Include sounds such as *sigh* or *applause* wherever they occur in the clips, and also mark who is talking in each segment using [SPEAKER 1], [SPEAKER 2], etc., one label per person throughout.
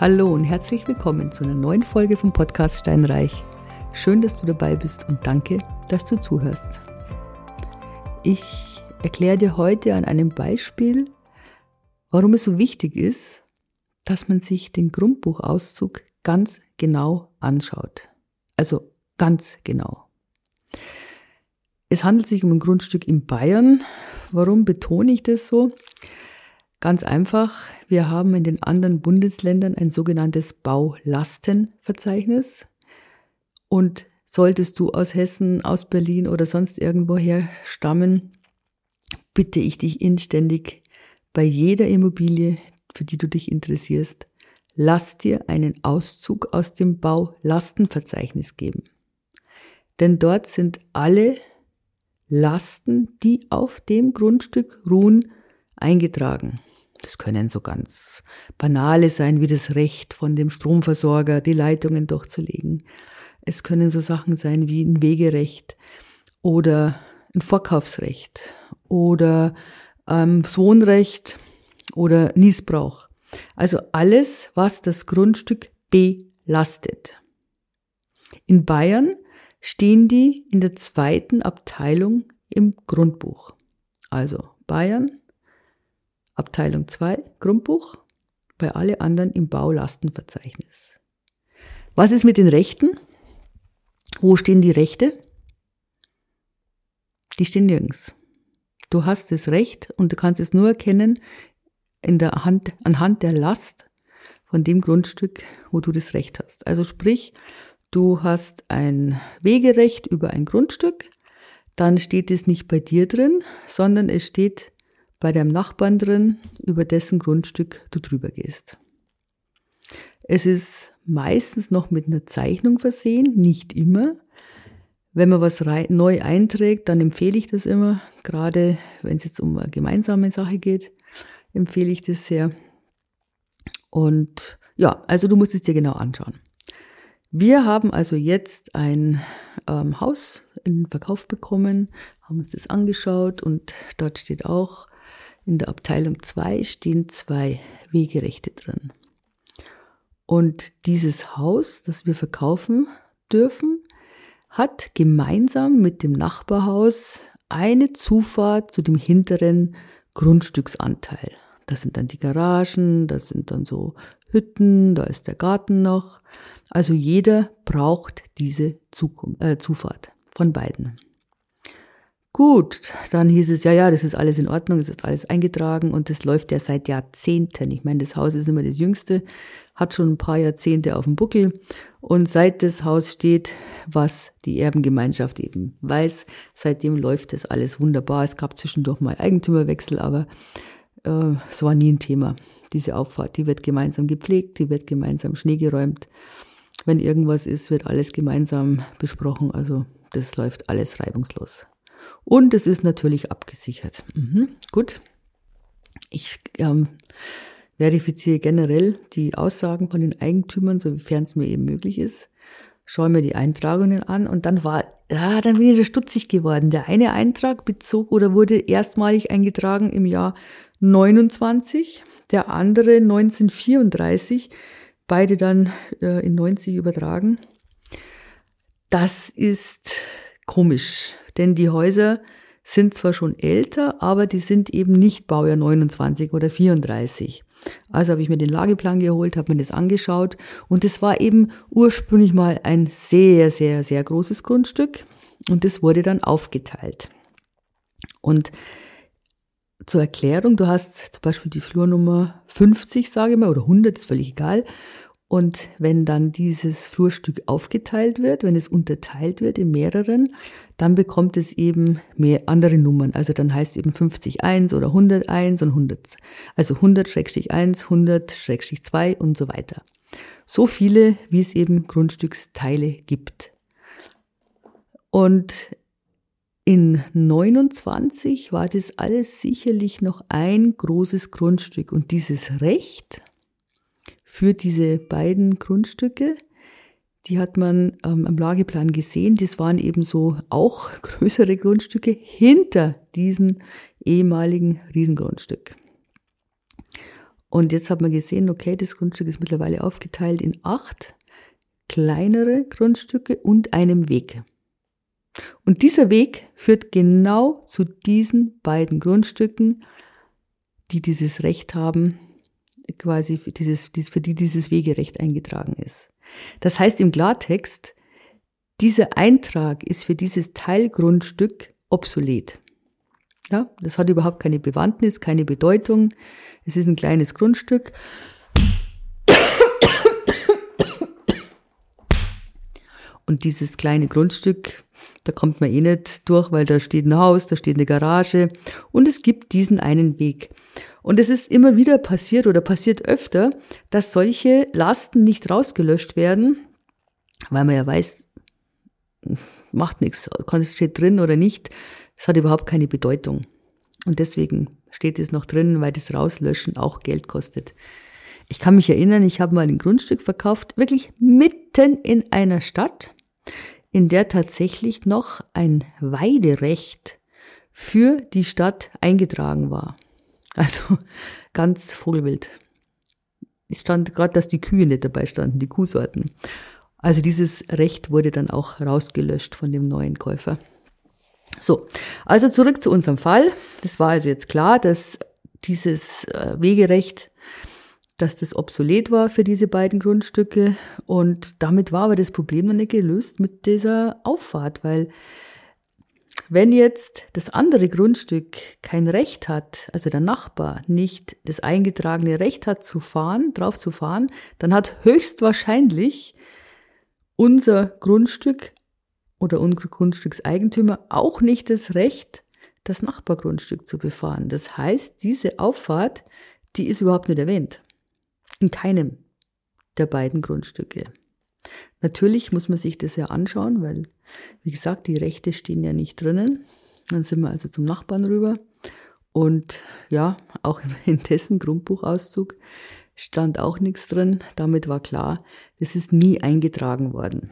[SPEAKER 1] Hallo und herzlich willkommen zu einer neuen Folge vom Podcast Steinreich. Schön, dass du dabei bist und danke, dass du zuhörst. Ich erkläre dir heute an einem Beispiel, warum es so wichtig ist, dass man sich den Grundbuchauszug ganz genau anschaut. Also ganz genau. Es handelt sich um ein Grundstück in Bayern. Warum betone ich das so? Ganz einfach, wir haben in den anderen Bundesländern ein sogenanntes Baulastenverzeichnis. Und solltest du aus Hessen, aus Berlin oder sonst irgendwoher stammen, bitte ich dich inständig bei jeder Immobilie, für die du dich interessierst, lass dir einen Auszug aus dem Baulastenverzeichnis geben. Denn dort sind alle Lasten, die auf dem Grundstück ruhen, eingetragen. Das können so ganz banale sein, wie das Recht von dem Stromversorger, die Leitungen durchzulegen. Es können so Sachen sein wie ein Wegerecht oder ein Vorkaufsrecht oder ähm, das Wohnrecht oder Niesbrauch. Also alles, was das Grundstück belastet. In Bayern stehen die in der zweiten Abteilung im Grundbuch. Also Bayern, Abteilung 2, Grundbuch, bei alle anderen im Baulastenverzeichnis. Was ist mit den Rechten? Wo stehen die Rechte? Die stehen nirgends. Du hast das Recht und du kannst es nur erkennen in der Hand, anhand der Last von dem Grundstück, wo du das Recht hast. Also sprich, du hast ein Wegerecht über ein Grundstück, dann steht es nicht bei dir drin, sondern es steht bei deinem Nachbarn drin, über dessen Grundstück du drüber gehst. Es ist meistens noch mit einer Zeichnung versehen, nicht immer. Wenn man was neu einträgt, dann empfehle ich das immer, gerade wenn es jetzt um eine gemeinsame Sache geht, empfehle ich das sehr. Und ja, also du musst es dir genau anschauen. Wir haben also jetzt ein ähm, Haus in den Verkauf bekommen, haben uns das angeschaut und dort steht auch in der Abteilung 2 stehen zwei Wegerechte drin. Und dieses Haus, das wir verkaufen dürfen, hat gemeinsam mit dem Nachbarhaus eine Zufahrt zu dem hinteren Grundstücksanteil. Das sind dann die Garagen, das sind dann so Hütten, da ist der Garten noch. Also jeder braucht diese Zukunft, äh, Zufahrt von beiden. Gut, dann hieß es, ja, ja, das ist alles in Ordnung, das ist alles eingetragen und das läuft ja seit Jahrzehnten. Ich meine, das Haus ist immer das jüngste, hat schon ein paar Jahrzehnte auf dem Buckel und seit das Haus steht, was die Erbengemeinschaft eben weiß, seitdem läuft das alles wunderbar. Es gab zwischendurch mal Eigentümerwechsel, aber äh, es war nie ein Thema. Diese Auffahrt, die wird gemeinsam gepflegt, die wird gemeinsam Schnee geräumt. Wenn irgendwas ist, wird alles gemeinsam besprochen. Also das läuft alles reibungslos. Und es ist natürlich abgesichert. Mhm, gut. Ich ähm, verifiziere generell die Aussagen von den Eigentümern, sofern es mir eben möglich ist. Schaue mir die Eintragungen an und dann war, ja, dann bin ich stutzig geworden. Der eine Eintrag bezog oder wurde erstmalig eingetragen im Jahr 29, der andere 1934, beide dann äh, in 90 übertragen. Das ist komisch. Denn die Häuser sind zwar schon älter, aber die sind eben nicht Baujahr 29 oder 34. Also habe ich mir den Lageplan geholt, habe mir das angeschaut und es war eben ursprünglich mal ein sehr, sehr, sehr großes Grundstück und es wurde dann aufgeteilt. Und zur Erklärung, du hast zum Beispiel die Flurnummer 50, sage ich mal, oder 100, ist völlig egal. Und wenn dann dieses Flurstück aufgeteilt wird, wenn es unterteilt wird in mehreren, dann bekommt es eben mehr andere Nummern. Also dann heißt es eben 50.1 oder 101 und 100. Also 100-1, 100-2 und so weiter. So viele, wie es eben Grundstücksteile gibt. Und in 29 war das alles sicherlich noch ein großes Grundstück und dieses Recht für diese beiden Grundstücke. Die hat man ähm, am Lageplan gesehen. Das waren eben so auch *laughs* größere Grundstücke hinter diesem ehemaligen Riesengrundstück. Und jetzt hat man gesehen, okay, das Grundstück ist mittlerweile aufgeteilt in acht kleinere Grundstücke und einem Weg. Und dieser Weg führt genau zu diesen beiden Grundstücken, die dieses Recht haben, quasi für, dieses, für die dieses Wegerecht eingetragen ist. Das heißt im Klartext, dieser Eintrag ist für dieses Teilgrundstück obsolet. Ja, das hat überhaupt keine Bewandtnis, keine Bedeutung. Es ist ein kleines Grundstück. Und dieses kleine Grundstück, da kommt man eh nicht durch, weil da steht ein Haus, da steht eine Garage und es gibt diesen einen Weg. Und es ist immer wieder passiert oder passiert öfter, dass solche Lasten nicht rausgelöscht werden, weil man ja weiß, macht nichts, steht drin oder nicht, es hat überhaupt keine Bedeutung. Und deswegen steht es noch drin, weil das Rauslöschen auch Geld kostet. Ich kann mich erinnern, ich habe mal ein Grundstück verkauft, wirklich mitten in einer Stadt, in der tatsächlich noch ein Weiderecht für die Stadt eingetragen war. Also *laughs* ganz Vogelwild. Es stand gerade, dass die Kühe nicht dabei standen, die Kuhsorten. Also dieses Recht wurde dann auch rausgelöscht von dem neuen Käufer. So, also zurück zu unserem Fall. Das war also jetzt klar, dass dieses äh, Wegerecht, dass das obsolet war für diese beiden Grundstücke. Und damit war aber das Problem noch nicht gelöst mit dieser Auffahrt, weil wenn jetzt das andere Grundstück kein Recht hat, also der Nachbar nicht das eingetragene Recht hat zu fahren, drauf zu fahren, dann hat höchstwahrscheinlich unser Grundstück oder unsere Grundstückseigentümer auch nicht das Recht, das Nachbargrundstück zu befahren. Das heißt, diese Auffahrt, die ist überhaupt nicht erwähnt. In keinem der beiden Grundstücke. Natürlich muss man sich das ja anschauen, weil, wie gesagt, die Rechte stehen ja nicht drinnen. Dann sind wir also zum Nachbarn rüber. Und ja, auch *laughs* in dessen Grundbuchauszug stand auch nichts drin. Damit war klar, es ist nie eingetragen worden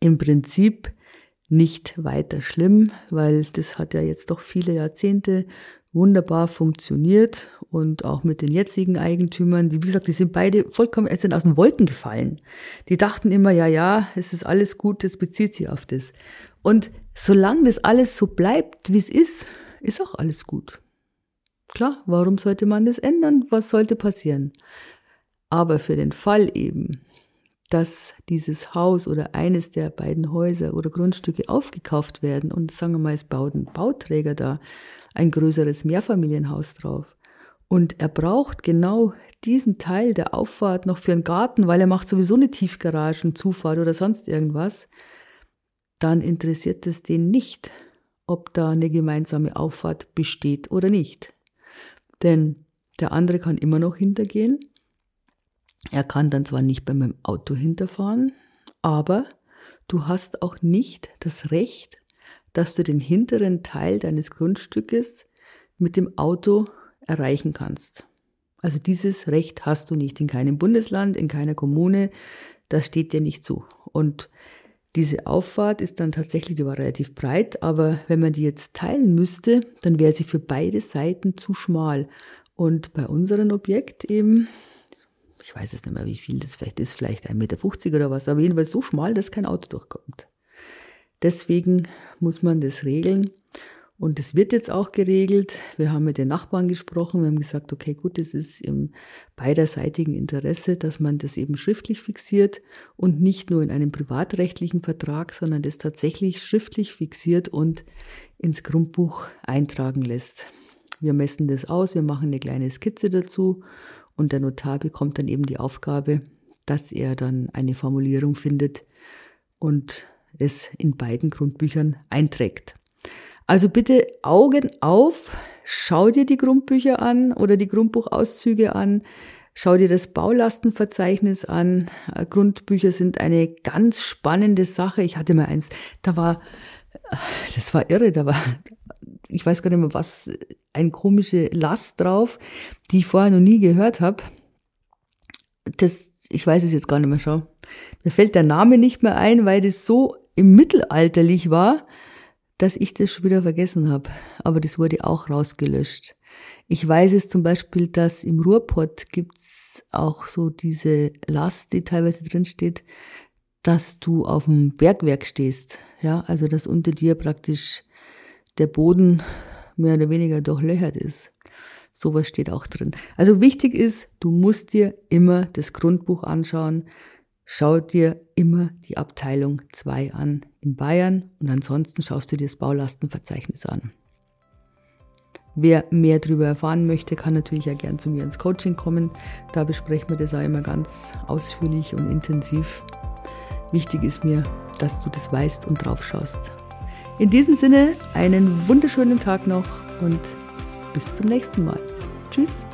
[SPEAKER 1] im Prinzip nicht weiter schlimm, weil das hat ja jetzt doch viele Jahrzehnte wunderbar funktioniert und auch mit den jetzigen Eigentümern, die, wie gesagt, die sind beide vollkommen, es sind aus den Wolken gefallen. Die dachten immer, ja, ja, es ist alles gut, das bezieht sich auf das. Und solange das alles so bleibt, wie es ist, ist auch alles gut. Klar, warum sollte man das ändern? Was sollte passieren? Aber für den Fall eben, dass dieses Haus oder eines der beiden Häuser oder Grundstücke aufgekauft werden und sagen wir mal, es baut ein Bauträger da ein größeres Mehrfamilienhaus drauf. Und er braucht genau diesen Teil der Auffahrt noch für einen Garten, weil er macht sowieso eine Tiefgaragen, Zufahrt oder sonst irgendwas, dann interessiert es den nicht, ob da eine gemeinsame Auffahrt besteht oder nicht. Denn der andere kann immer noch hintergehen er kann dann zwar nicht bei meinem Auto hinterfahren, aber du hast auch nicht das Recht, dass du den hinteren Teil deines Grundstückes mit dem Auto erreichen kannst. Also dieses Recht hast du nicht in keinem Bundesland, in keiner Kommune, das steht dir nicht zu. Und diese Auffahrt ist dann tatsächlich, die war relativ breit, aber wenn man die jetzt teilen müsste, dann wäre sie für beide Seiten zu schmal. Und bei unserem Objekt eben ich weiß es nicht mehr, wie viel das vielleicht ist, vielleicht 1,50 Meter oder was, aber jedenfalls so schmal, dass kein Auto durchkommt. Deswegen muss man das regeln. Und es wird jetzt auch geregelt. Wir haben mit den Nachbarn gesprochen. Wir haben gesagt, okay, gut, es ist im beiderseitigen Interesse, dass man das eben schriftlich fixiert und nicht nur in einem privatrechtlichen Vertrag, sondern das tatsächlich schriftlich fixiert und ins Grundbuch eintragen lässt. Wir messen das aus, wir machen eine kleine Skizze dazu und der Notar bekommt dann eben die Aufgabe, dass er dann eine Formulierung findet und es in beiden Grundbüchern einträgt. Also bitte Augen auf, schau dir die Grundbücher an oder die Grundbuchauszüge an, schau dir das Baulastenverzeichnis an. Grundbücher sind eine ganz spannende Sache. Ich hatte mal eins, da war, das war irre, da war, ich weiß gar nicht mehr was, eine komische Last drauf, die ich vorher noch nie gehört habe. Das, ich weiß es jetzt gar nicht mehr schon. Mir fällt der Name nicht mehr ein, weil das so im Mittelalterlich war, dass ich das schon wieder vergessen habe. Aber das wurde auch rausgelöscht. Ich weiß es zum Beispiel, dass im Ruhrpott gibt's auch so diese Last, die teilweise drin steht, dass du auf dem Bergwerk stehst. Ja, also dass unter dir praktisch der Boden mehr oder weniger durchlöchert ist. Sowas steht auch drin. Also wichtig ist, du musst dir immer das Grundbuch anschauen. Schau dir immer die Abteilung 2 an in Bayern und ansonsten schaust du dir das Baulastenverzeichnis an. Wer mehr darüber erfahren möchte, kann natürlich ja gern zu mir ins Coaching kommen. Da besprechen wir das auch immer ganz ausführlich und intensiv. Wichtig ist mir, dass du das weißt und drauf schaust. In diesem Sinne einen wunderschönen Tag noch und bis zum nächsten Mal. Tschüss.